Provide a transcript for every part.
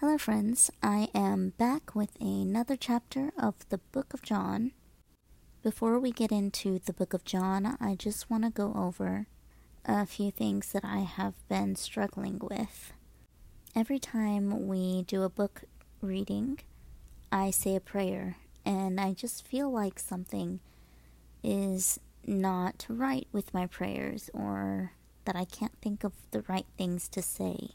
Hello, friends. I am back with another chapter of the Book of John. Before we get into the Book of John, I just want to go over a few things that I have been struggling with. Every time we do a book reading, I say a prayer, and I just feel like something is not right with my prayers or that I can't think of the right things to say.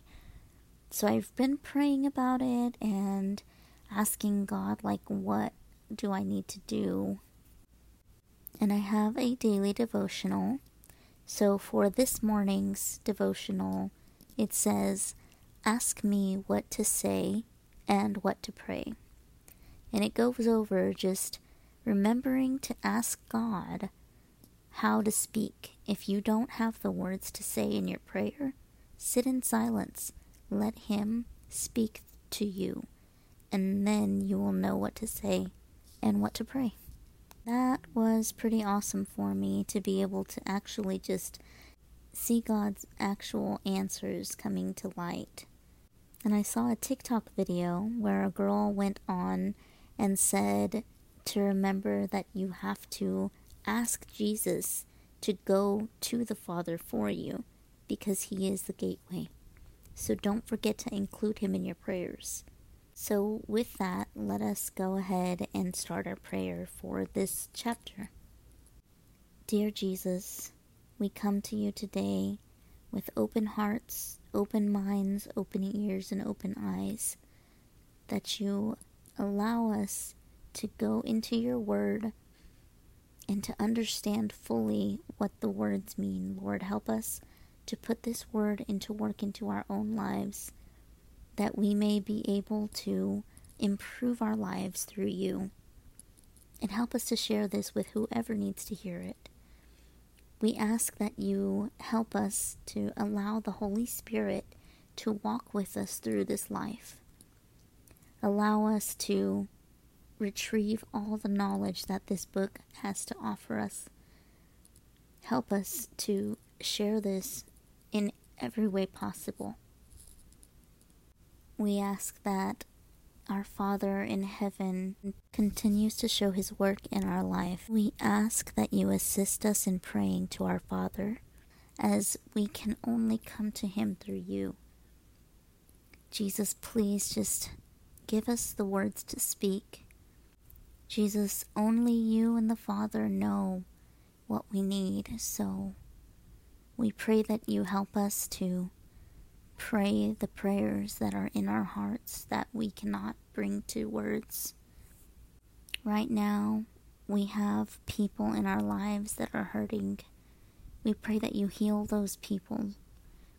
So I've been praying about it and asking God, like, what do I need to do? And I have a daily devotional. So for this morning's devotional, it says, Ask me what to say and what to pray. And it goes over just remembering to ask God how to speak. If you don't have the words to say in your prayer, sit in silence. Let Him speak to you, and then you will know what to say and what to pray. That was pretty awesome for me to be able to actually just see God's actual answers coming to light. And I saw a TikTok video where a girl went on and said to remember that you have to ask Jesus to go to the Father for you because He is the gateway. So don't forget to include Him in your prayers. So, with that, let us go ahead and start our prayer for this chapter. Dear Jesus, we come to you today with open hearts, open minds, open ears, and open eyes, that you allow us to go into your word and to understand fully what the words mean. Lord, help us to put this word into work into our own lives, that we may be able to improve our lives through you. And help us to share this with whoever needs to hear it. We ask that you help us to allow the Holy Spirit to walk with us through this life. Allow us to retrieve all the knowledge that this book has to offer us. Help us to share this in every way possible. We ask that our Father in heaven continues to show his work in our life. We ask that you assist us in praying to our Father, as we can only come to him through you. Jesus, please just give us the words to speak Jesus, only you and the Father know what we need, so we pray that you help us to pray the prayers that are in our hearts that we cannot bring to words. Right now, we have people in our lives that are hurting. We pray that you heal those people.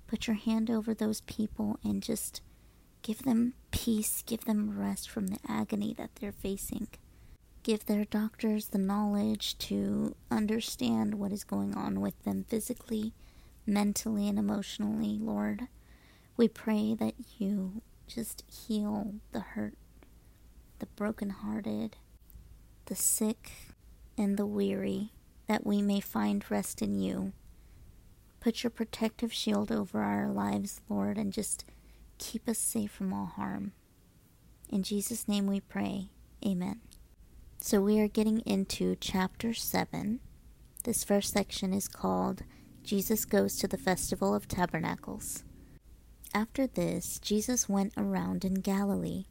Put your hand over those people and just give them peace, give them rest from the agony that they're facing give their doctors the knowledge to understand what is going on with them physically, mentally, and emotionally, Lord. We pray that you just heal the hurt, the brokenhearted, the sick, and the weary, that we may find rest in you. Put your protective shield over our lives, Lord, and just keep us safe from all harm. In Jesus' name we pray. Amen. So we are getting into chapter 7. This first section is called Jesus Goes to the Festival of Tabernacles. After this, Jesus went around in Galilee.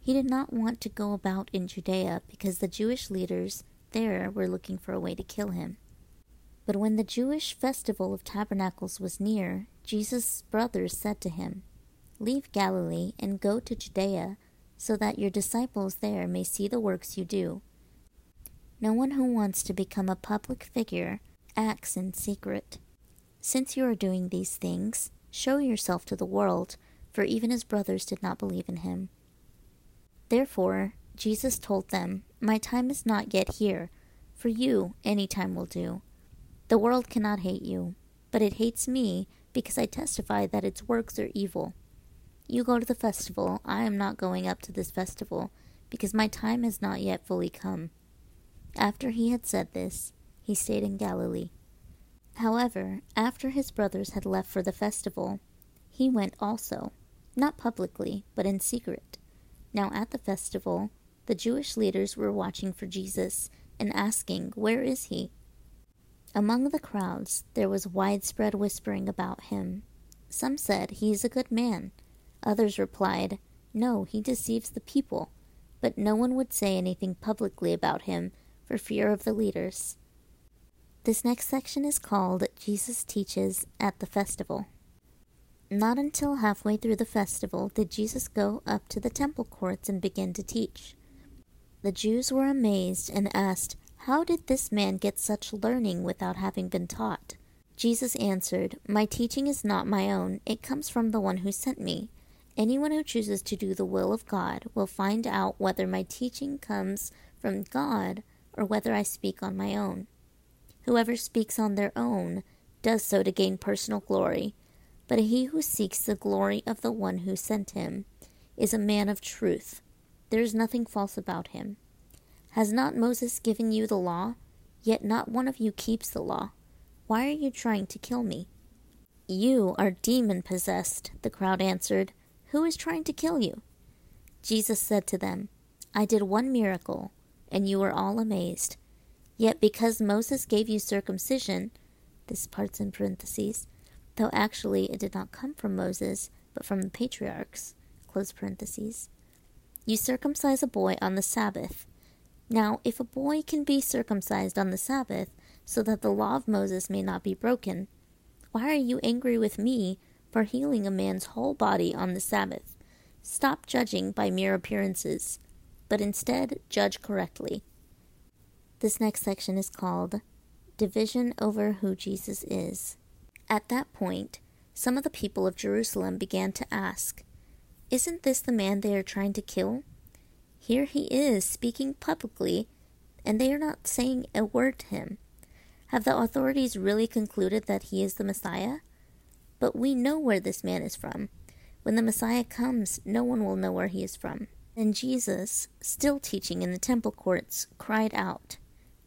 He did not want to go about in Judea because the Jewish leaders there were looking for a way to kill him. But when the Jewish festival of tabernacles was near, Jesus' brothers said to him, Leave Galilee and go to Judea so that your disciples there may see the works you do. No one who wants to become a public figure acts in secret. Since you are doing these things, show yourself to the world, for even his brothers did not believe in him. Therefore, Jesus told them, My time is not yet here. For you, any time will do. The world cannot hate you, but it hates me because I testify that its works are evil. You go to the festival. I am not going up to this festival, because my time has not yet fully come. After he had said this, he stayed in Galilee. However, after his brothers had left for the festival, he went also, not publicly, but in secret. Now at the festival, the Jewish leaders were watching for Jesus and asking, Where is he? Among the crowds, there was widespread whispering about him. Some said, He is a good man. Others replied, No, he deceives the people. But no one would say anything publicly about him for fear of the leaders. This next section is called Jesus Teaches at the Festival. Not until halfway through the festival did Jesus go up to the temple courts and begin to teach. The Jews were amazed and asked, How did this man get such learning without having been taught? Jesus answered, My teaching is not my own, it comes from the one who sent me. Anyone who chooses to do the will of God will find out whether my teaching comes from God or whether I speak on my own. Whoever speaks on their own does so to gain personal glory, but he who seeks the glory of the one who sent him is a man of truth. There is nothing false about him. Has not Moses given you the law? Yet not one of you keeps the law. Why are you trying to kill me? You are demon possessed, the crowd answered. Who is trying to kill you? Jesus said to them, I did one miracle, and you are all amazed. Yet because Moses gave you circumcision, this part's in parentheses, though actually it did not come from Moses, but from the patriarchs, close parentheses, you circumcise a boy on the Sabbath. Now, if a boy can be circumcised on the Sabbath, so that the law of Moses may not be broken, why are you angry with me for healing a man's whole body on the Sabbath? Stop judging by mere appearances, but instead judge correctly. This next section is called Division over Who Jesus Is. At that point, some of the people of Jerusalem began to ask, Isn't this the man they are trying to kill? Here he is speaking publicly, and they are not saying a word to him. Have the authorities really concluded that he is the Messiah? But we know where this man is from. When the Messiah comes, no one will know where he is from. And Jesus, still teaching in the temple courts, cried out,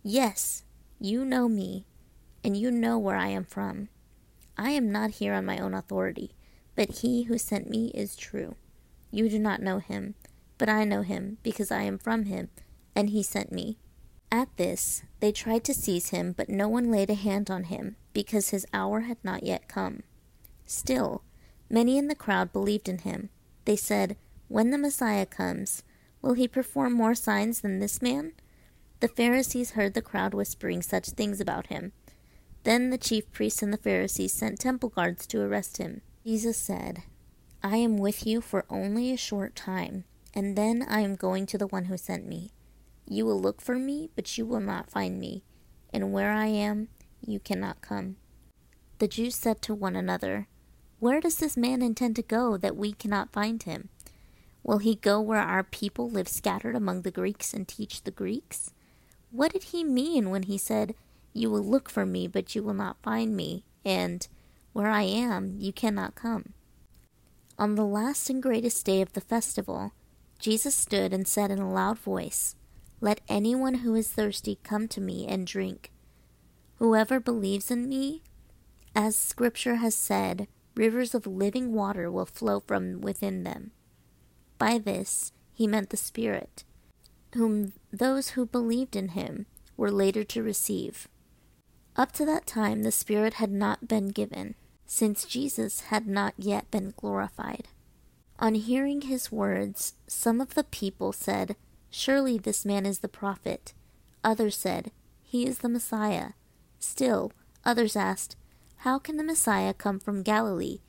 Yes, you know me, and you know where I am from. I am not here on my own authority, but he who sent me is true. You do not know him, but I know him, because I am from him, and he sent me. At this, they tried to seize him, but no one laid a hand on him, because his hour had not yet come. Still, many in the crowd believed in him. They said, When the Messiah comes, will he perform more signs than this man? The Pharisees heard the crowd whispering such things about him. Then the chief priests and the Pharisees sent temple guards to arrest him. Jesus said, I am with you for only a short time, and then I am going to the one who sent me. You will look for me, but you will not find me, and where I am, you cannot come. The Jews said to one another, Where does this man intend to go that we cannot find him? Will he go where our people live scattered among the Greeks and teach the Greeks? What did he mean when he said, You will look for me, but you will not find me, and where I am, you cannot come? On the last and greatest day of the festival, Jesus stood and said in a loud voice, Let anyone who is thirsty come to me and drink. Whoever believes in me, as Scripture has said, rivers of living water will flow from within them. By this he meant the Spirit whom those who believed in him were later to receive. Up to that time, the Spirit had not been given, since Jesus had not yet been glorified. On hearing his words, some of the people said, Surely this man is the prophet. Others said, He is the Messiah. Still, others asked, How can the Messiah come from Galilee?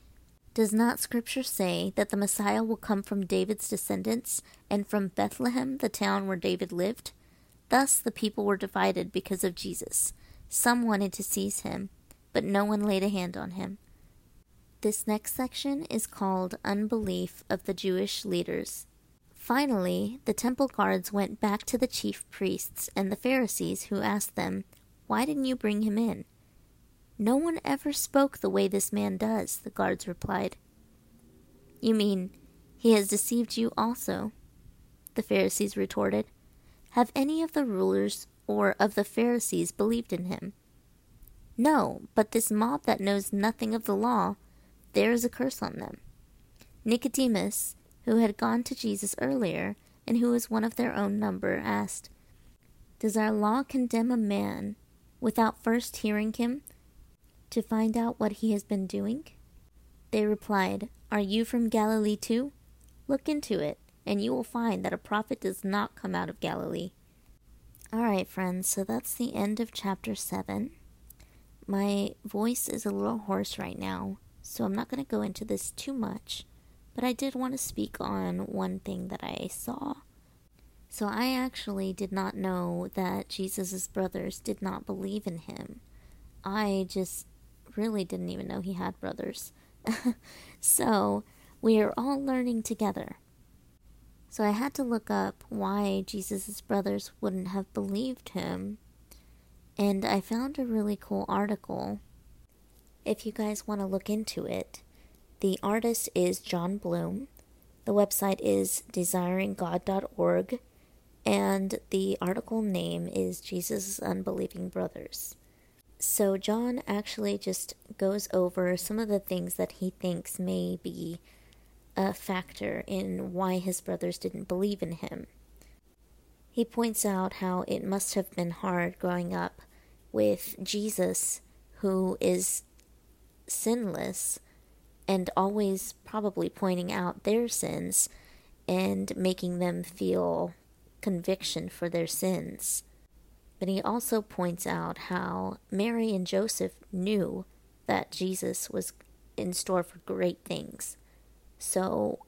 Does not Scripture say that the Messiah will come from David's descendants and from Bethlehem, the town where David lived? Thus the people were divided because of Jesus. Some wanted to seize him, but no one laid a hand on him. This next section is called Unbelief of the Jewish Leaders. Finally, the temple guards went back to the chief priests and the Pharisees, who asked them, Why didn't you bring him in? No one ever spoke the way this man does, the guards replied. You mean he has deceived you also? The Pharisees retorted. Have any of the rulers or of the Pharisees believed in him? No, but this mob that knows nothing of the law, there is a curse on them. Nicodemus, who had gone to Jesus earlier and who was one of their own number, asked, Does our law condemn a man without first hearing him to find out what he has been doing? They replied, Are you from Galilee too? Look into it, and you will find that a prophet does not come out of Galilee. Alright, friends, so that's the end of chapter 7. My voice is a little hoarse right now, so I'm not going to go into this too much, but I did want to speak on one thing that I saw. So I actually did not know that Jesus' brothers did not believe in him. I just really didn't even know he had brothers. so we are all learning together. So I had to look up why Jesus' brothers wouldn't have believed him and I found a really cool article. If you guys want to look into it, the artist is Jon Bloom. The website is desiringgod.org, and the article name is Jesus' Unbelieving Brothers. So, Jon actually just goes over some of the things that he thinks may be a factor in why his brothers didn't believe in him. He points out how it must have been hard growing up with Jesus, who is sinless and always probably pointing out their sins and making them feel conviction for their sins. But he also points out how Mary and Joseph knew that Jesus was in store for great things. So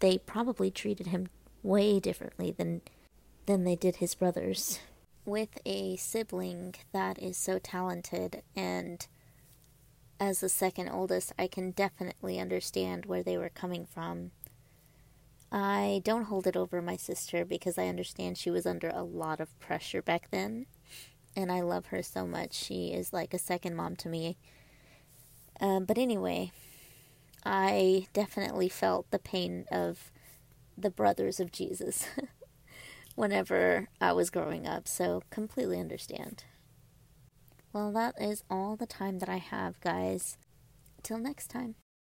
they probably treated him way differently than than they did his brothers with a sibling that is so talented and as the second oldest, I can definitely understand where they were coming from. I don't hold it over my sister because I understand she was under a lot of pressure back then, and I love her so much. She is like a second mom to me. Um, but anyway, I definitely felt the pain of the brothers of Jesus. whenever I was growing up, so completely understand. Well, that is all the time that I have, guys. Till next time.